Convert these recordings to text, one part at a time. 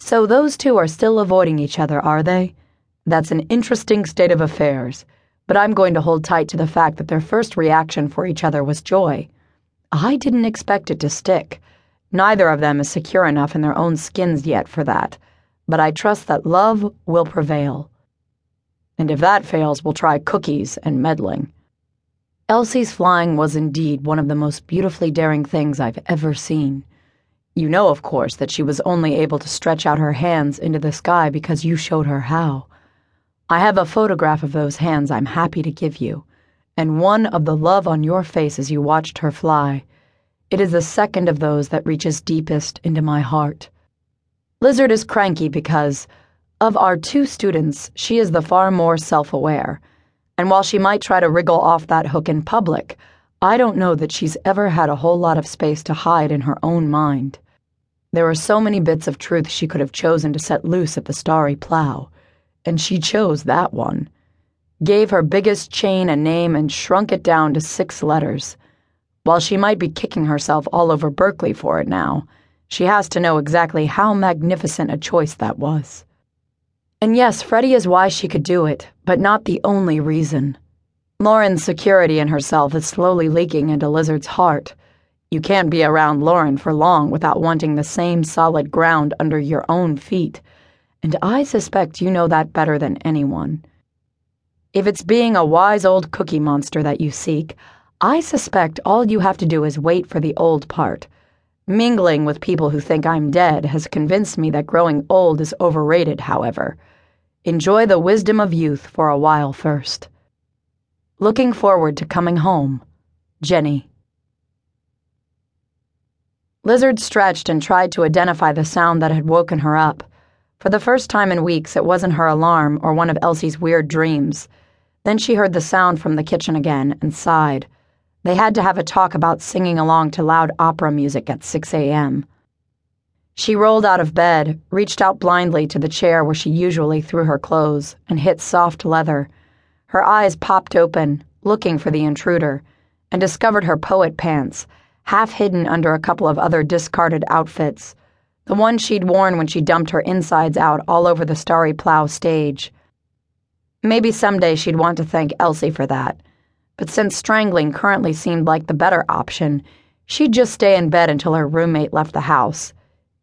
So those two are still avoiding each other, are they? That's an interesting state of affairs, but I'm going to hold tight to the fact that their first reaction for each other was joy. I didn't expect it to stick. Neither of them is secure enough in their own skins yet for that, but I trust that love will prevail. And if that fails, we'll try cookies and meddling. Elsie's flying was indeed one of the most beautifully daring things I've ever seen. You know, of course, that she was only able to stretch out her hands into the sky because you showed her how. I have a photograph of those hands I'm happy to give you, and one of the love on your face as you watched her fly. It is the second of those that reaches deepest into my heart. Lizard is cranky because, of our two students, she is the far more self aware, and while she might try to wriggle off that hook in public, I don't know that she's ever had a whole lot of space to hide in her own mind. There are so many bits of truth she could have chosen to set loose at the starry plow, and she chose that one. Gave her biggest chain a name and shrunk it down to six letters. While she might be kicking herself all over Berkeley for it now, she has to know exactly how magnificent a choice that was. And yes, Freddie is why she could do it, but not the only reason. Lauren's security in herself is slowly leaking into Lizard's heart. You can't be around Lauren for long without wanting the same solid ground under your own feet, and I suspect you know that better than anyone. If it's being a wise old cookie monster that you seek, I suspect all you have to do is wait for the old part. Mingling with people who think I'm dead has convinced me that growing old is overrated, however. Enjoy the wisdom of youth for a while first. Looking forward to coming home, Jennie. Lizard stretched and tried to identify the sound that had woken her up. For the first time in weeks, it wasn't her alarm or one of Elsie's weird dreams. Then she heard the sound from the kitchen again and sighed. They had to have a talk about singing along to loud opera music at 6 a.m. She rolled out of bed, reached out blindly to the chair where she usually threw her clothes, and hit soft leather. Her eyes popped open, looking for the intruder, and discovered her poet pants half hidden under a couple of other discarded outfits, the one she'd worn when she dumped her insides out all over the Starry Plow stage. Maybe someday she'd want to thank Elsie for that, but since strangling currently seemed like the better option, she'd just stay in bed until her roommate left the house.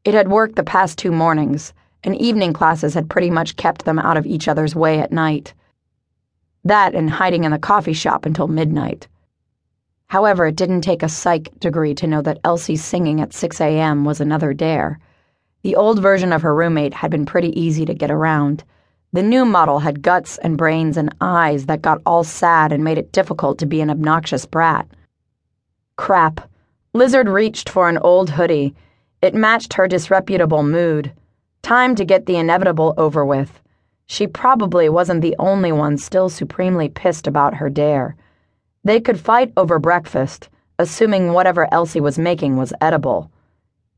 It had worked the past two mornings, and evening classes had pretty much kept them out of each other's way at night. That and hiding in the coffee shop until midnight. However, it didn't take a psych degree to know that Elsie's singing at 6 a.m. was another dare. The old version of her roommate had been pretty easy to get around. The new model had guts and brains and eyes that got all sad and made it difficult to be an obnoxious brat. Crap. Lizard reached for an old hoodie. It matched her disreputable mood. Time to get the inevitable over with. She probably wasn't the only one still supremely pissed about her dare. They could fight over breakfast, assuming whatever Elsie was making was edible.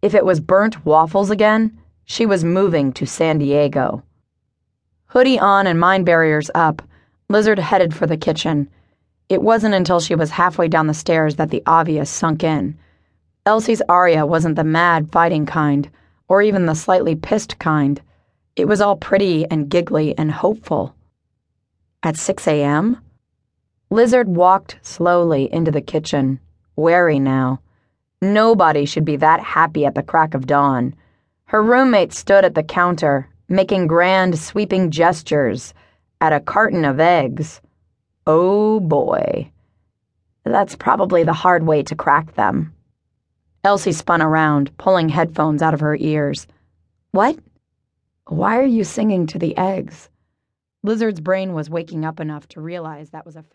If it was burnt waffles again, she was moving to San Diego. Hoodie on and mind barriers up, Lizard headed for the kitchen. It wasn't until she was halfway down the stairs that the obvious sunk in. Elsie's aria wasn't the mad fighting kind, or even the slightly pissed kind. It was all pretty and giggly and hopeful. At 6 a.m.? Lizard walked slowly into the kitchen, wary now. Nobody should be that happy at the crack of dawn. Her roommate stood at the counter, making grand, sweeping gestures at a carton of eggs. Oh boy. That's probably the hard way to crack them. Elsie spun around, pulling headphones out of her ears. What? Why are you singing to the eggs? Lizard's brain was waking up enough to realize that was a fairly